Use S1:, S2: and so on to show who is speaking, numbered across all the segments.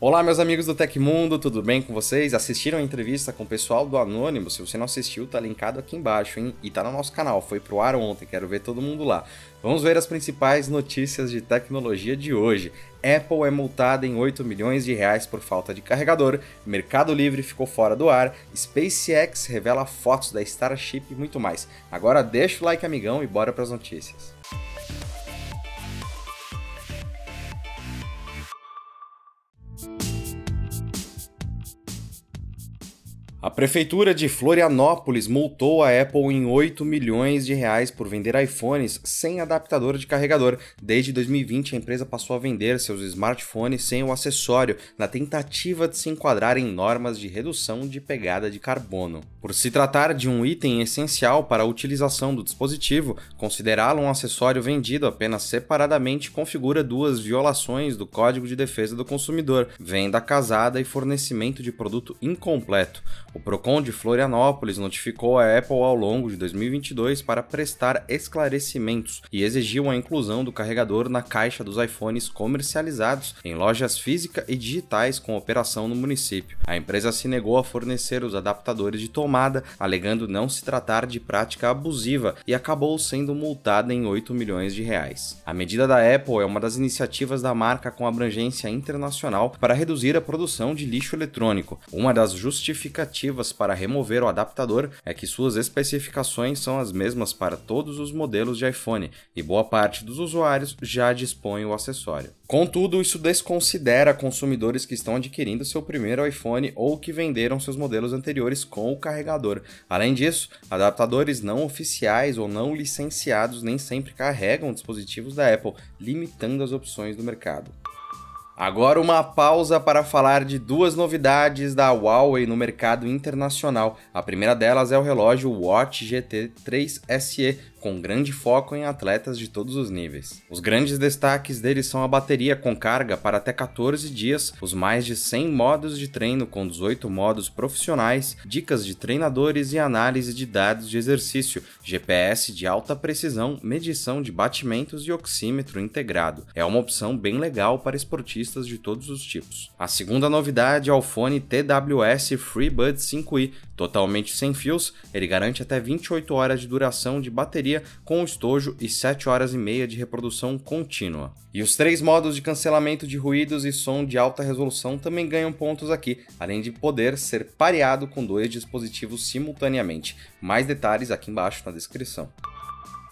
S1: Olá, meus amigos do Tecmundo, tudo bem com vocês? Assistiram a entrevista com o pessoal do Anônimo? Se você não assistiu, tá linkado aqui embaixo, hein? E tá no nosso canal, foi pro ar ontem, quero ver todo mundo lá. Vamos ver as principais notícias de tecnologia de hoje. Apple é multada em 8 milhões de reais por falta de carregador, Mercado Livre ficou fora do ar, SpaceX revela fotos da Starship e muito mais. Agora deixa o like, amigão, e bora para as notícias. A prefeitura de Florianópolis multou a Apple em 8 milhões de reais por vender iPhones sem adaptador de carregador. Desde 2020, a empresa passou a vender seus smartphones sem o acessório, na tentativa de se enquadrar em normas de redução de pegada de carbono. Por se tratar de um item essencial para a utilização do dispositivo, considerá-lo um acessório vendido apenas separadamente configura duas violações do Código de Defesa do Consumidor: venda casada e fornecimento de produto incompleto. O Procon de Florianópolis notificou a Apple ao longo de 2022 para prestar esclarecimentos e exigiu a inclusão do carregador na caixa dos iPhones comercializados em lojas físicas e digitais com operação no município. A empresa se negou a fornecer os adaptadores de tomada, alegando não se tratar de prática abusiva e acabou sendo multada em 8 milhões de reais. A medida da Apple é uma das iniciativas da marca com abrangência internacional para reduzir a produção de lixo eletrônico. Uma das justificativas para remover o adaptador é que suas especificações são as mesmas para todos os modelos de iPhone e boa parte dos usuários já dispõe o acessório. Contudo, isso desconsidera consumidores que estão adquirindo seu primeiro iPhone ou que venderam seus modelos anteriores com o carregador. Além disso, adaptadores não oficiais ou não licenciados nem sempre carregam dispositivos da Apple, limitando as opções do mercado. Agora uma pausa para falar de duas novidades da Huawei no mercado internacional. A primeira delas é o relógio Watch GT 3 SE, com grande foco em atletas de todos os níveis. Os grandes destaques dele são a bateria com carga para até 14 dias, os mais de 100 modos de treino com 18 modos profissionais, dicas de treinadores e análise de dados de exercício, GPS de alta precisão, medição de batimentos e oxímetro integrado. É uma opção bem legal para esportistas de todos os tipos. A segunda novidade é o fone TWS FreeBuds 5i, totalmente sem fios, ele garante até 28 horas de duração de bateria com estojo e 7 horas e meia de reprodução contínua. E os três modos de cancelamento de ruídos e som de alta resolução também ganham pontos aqui, além de poder ser pareado com dois dispositivos simultaneamente. Mais detalhes aqui embaixo na descrição.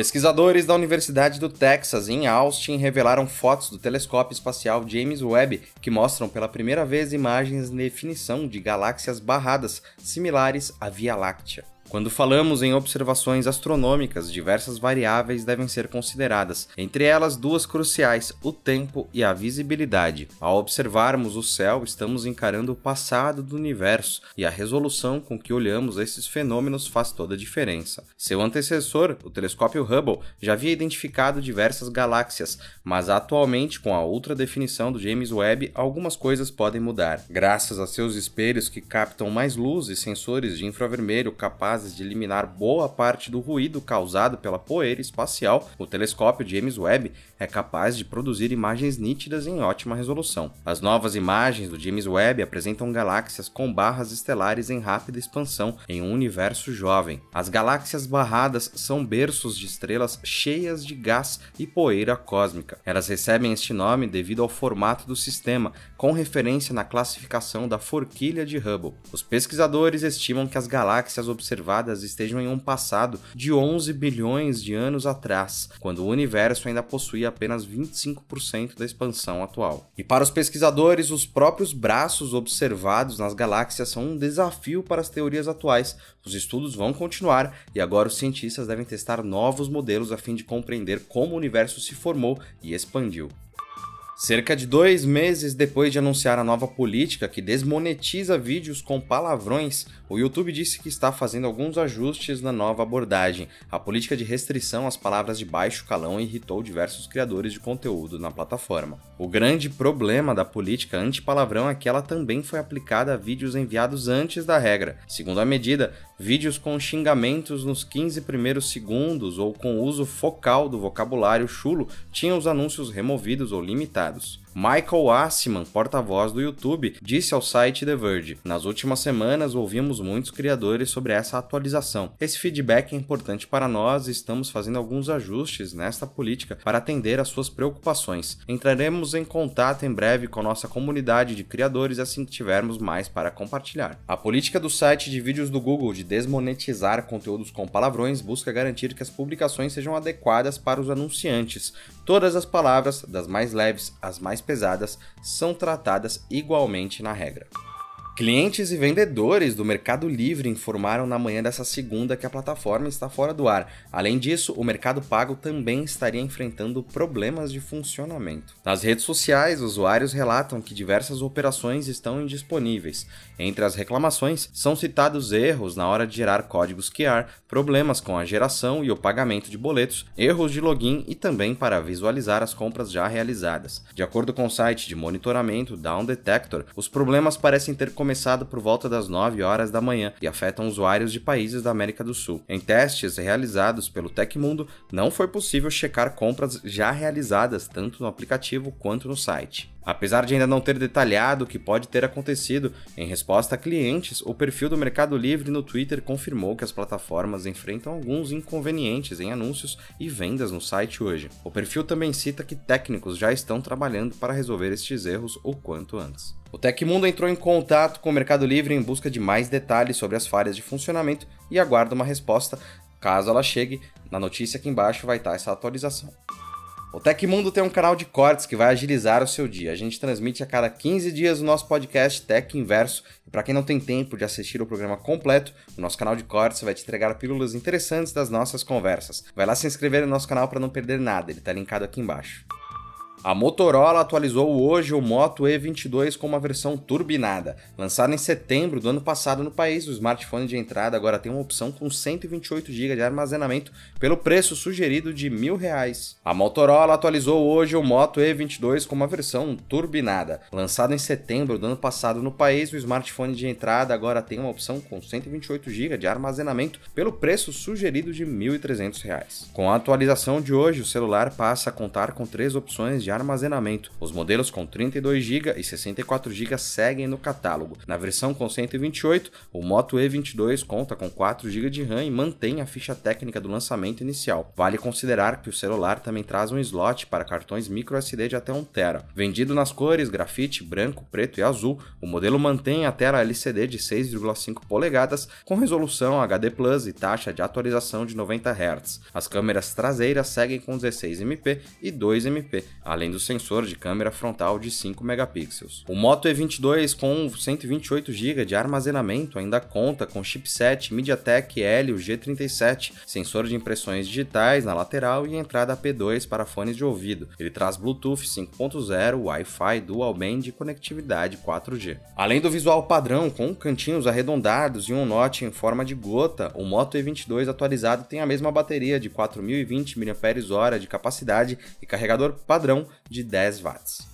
S1: Pesquisadores da Universidade do Texas, em Austin, revelaram fotos do telescópio espacial James Webb que mostram pela primeira vez imagens em definição de galáxias barradas, similares à Via Láctea. Quando falamos em observações astronômicas, diversas variáveis devem ser consideradas, entre elas duas cruciais: o tempo e a visibilidade. Ao observarmos o céu, estamos encarando o passado do universo e a resolução com que olhamos esses fenômenos faz toda a diferença. Seu antecessor, o telescópio Hubble, já havia identificado diversas galáxias, mas atualmente, com a ultra definição do James Webb, algumas coisas podem mudar. Graças a seus espelhos que captam mais luz e sensores de infravermelho capazes capazes de eliminar boa parte do ruído causado pela poeira espacial, o telescópio James Webb é capaz de produzir imagens nítidas em ótima resolução. As novas imagens do James Webb apresentam galáxias com barras estelares em rápida expansão em um universo jovem. As galáxias barradas são berços de estrelas cheias de gás e poeira cósmica. Elas recebem este nome devido ao formato do sistema, com referência na classificação da forquilha de Hubble. Os pesquisadores estimam que as galáxias observadas observadas estejam em um passado de 11 bilhões de anos atrás, quando o universo ainda possuía apenas 25% da expansão atual. E para os pesquisadores, os próprios braços observados nas galáxias são um desafio para as teorias atuais. Os estudos vão continuar e agora os cientistas devem testar novos modelos a fim de compreender como o universo se formou e expandiu. Cerca de dois meses depois de anunciar a nova política que desmonetiza vídeos com palavrões, o YouTube disse que está fazendo alguns ajustes na nova abordagem. A política de restrição às palavras de baixo calão irritou diversos criadores de conteúdo na plataforma. O grande problema da política anti-palavrão é que ela também foi aplicada a vídeos enviados antes da regra. Segundo a medida, vídeos com xingamentos nos 15 primeiros segundos ou com uso focal do vocabulário chulo tinham os anúncios removidos ou limitados. Michael Assman, porta-voz do YouTube, disse ao site The Verge: Nas últimas semanas ouvimos muitos criadores sobre essa atualização. Esse feedback é importante para nós e estamos fazendo alguns ajustes nesta política para atender às suas preocupações. Entraremos em contato em breve com a nossa comunidade de criadores assim que tivermos mais para compartilhar. A política do site de vídeos do Google de desmonetizar conteúdos com palavrões busca garantir que as publicações sejam adequadas para os anunciantes. Todas as palavras, das mais leves às mais pesadas são tratadas igualmente na regra. Clientes e vendedores do Mercado Livre informaram na manhã dessa segunda que a plataforma está fora do ar. Além disso, o Mercado Pago também estaria enfrentando problemas de funcionamento. Nas redes sociais, usuários relatam que diversas operações estão indisponíveis. Entre as reclamações, são citados erros na hora de gerar códigos QR, problemas com a geração e o pagamento de boletos, erros de login e também para visualizar as compras já realizadas. De acordo com o site de monitoramento Down Detector, os problemas parecem ter começado começado por volta das 9 horas da manhã e afetam usuários de países da América do Sul. Em testes realizados pelo Tecmundo, não foi possível checar compras já realizadas tanto no aplicativo quanto no site. Apesar de ainda não ter detalhado o que pode ter acontecido, em resposta a clientes, o perfil do Mercado Livre no Twitter confirmou que as plataformas enfrentam alguns inconvenientes em anúncios e vendas no site hoje. O perfil também cita que técnicos já estão trabalhando para resolver estes erros o quanto antes. O Tecmundo entrou em contato com o Mercado Livre em busca de mais detalhes sobre as falhas de funcionamento e aguarda uma resposta. Caso ela chegue, na notícia aqui embaixo vai estar essa atualização. O Tecmundo tem um canal de cortes que vai agilizar o seu dia. A gente transmite a cada 15 dias o nosso podcast Tech Inverso. E para quem não tem tempo de assistir o programa completo, o nosso canal de cortes vai te entregar pílulas interessantes das nossas conversas. Vai lá se inscrever no nosso canal para não perder nada, ele está linkado aqui embaixo. A Motorola atualizou hoje o Moto E22 com uma versão turbinada. Lançado em setembro do ano passado no país, o smartphone de entrada agora tem uma opção com 128 GB de armazenamento pelo preço sugerido de mil reais. A Motorola atualizou hoje o Moto E22 com uma versão turbinada. Lançado em setembro do ano passado no país, o smartphone de entrada agora tem uma opção com 128 GB de armazenamento pelo preço sugerido de R$ 1.300. Com a atualização de hoje, o celular passa a contar com três opções de de armazenamento. Os modelos com 32 GB e 64 GB seguem no catálogo. Na versão com 128, o Moto E22 conta com 4 GB de RAM e mantém a ficha técnica do lançamento inicial. Vale considerar que o celular também traz um slot para cartões microSD de até 1 TB. Vendido nas cores grafite, branco, preto e azul, o modelo mantém a tela LCD de 6,5 polegadas com resolução HD Plus e taxa de atualização de 90 Hz. As câmeras traseiras seguem com 16 MP e 2 MP, além do sensor de câmera frontal de 5 megapixels. O Moto E22 com 128 GB de armazenamento ainda conta com chipset MediaTek Helio G37, sensor de impressões digitais na lateral e entrada P2 para fones de ouvido. Ele traz Bluetooth 5.0, Wi-Fi Dual Band e conectividade 4G. Além do visual padrão com cantinhos arredondados e um note em forma de gota, o Moto E22 atualizado tem a mesma bateria de 4020 mAh de capacidade e carregador padrão de 10 watts.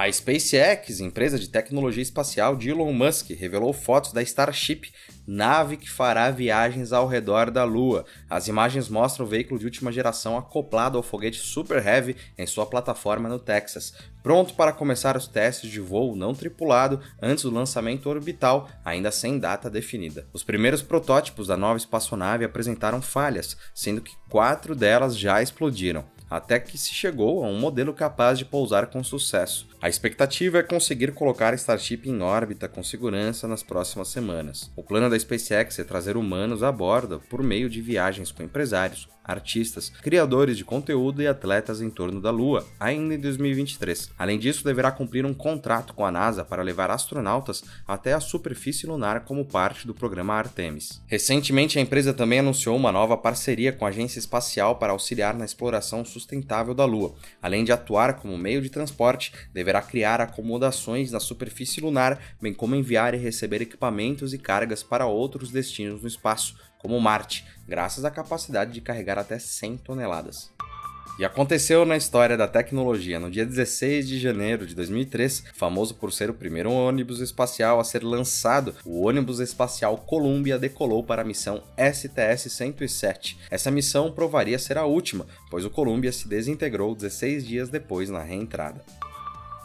S1: A SpaceX, empresa de tecnologia espacial de Elon Musk, revelou fotos da Starship, nave que fará viagens ao redor da Lua. As imagens mostram o veículo de última geração acoplado ao foguete Super Heavy em sua plataforma no Texas, pronto para começar os testes de voo não tripulado antes do lançamento orbital, ainda sem data definida. Os primeiros protótipos da nova espaçonave apresentaram falhas, sendo que quatro delas já explodiram até que se chegou a um modelo capaz de pousar com sucesso. A expectativa é conseguir colocar a Starship em órbita com segurança nas próximas semanas. O plano da SpaceX é trazer humanos a bordo por meio de viagens com empresários, artistas, criadores de conteúdo e atletas em torno da Lua, ainda em 2023. Além disso, deverá cumprir um contrato com a NASA para levar astronautas até a superfície lunar como parte do programa Artemis. Recentemente, a empresa também anunciou uma nova parceria com a Agência Espacial para auxiliar na exploração sustentável da Lua. Além de atuar como meio de transporte, deverá criar acomodações na superfície lunar, bem como enviar e receber equipamentos e cargas para outros destinos no espaço, como Marte, graças à capacidade de carregar até 100 toneladas. E aconteceu na história da tecnologia. No dia 16 de janeiro de 2003, famoso por ser o primeiro ônibus espacial a ser lançado, o ônibus espacial Columbia decolou para a missão STS-107. Essa missão provaria ser a última, pois o Columbia se desintegrou 16 dias depois na reentrada.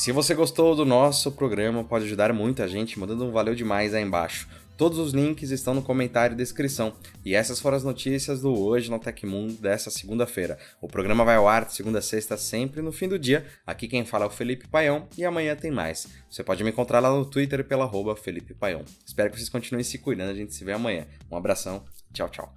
S1: Se você gostou do nosso programa, pode ajudar muito a gente mandando um valeu demais aí embaixo. Todos os links estão no comentário e descrição. E essas foram as notícias do Hoje no Tecmundo dessa segunda-feira. O programa vai ao ar de segunda a sexta, sempre no fim do dia. Aqui quem fala é o Felipe Paião e amanhã tem mais. Você pode me encontrar lá no Twitter pela Felipe Paião. Espero que vocês continuem se cuidando, a gente se vê amanhã. Um abração, tchau, tchau.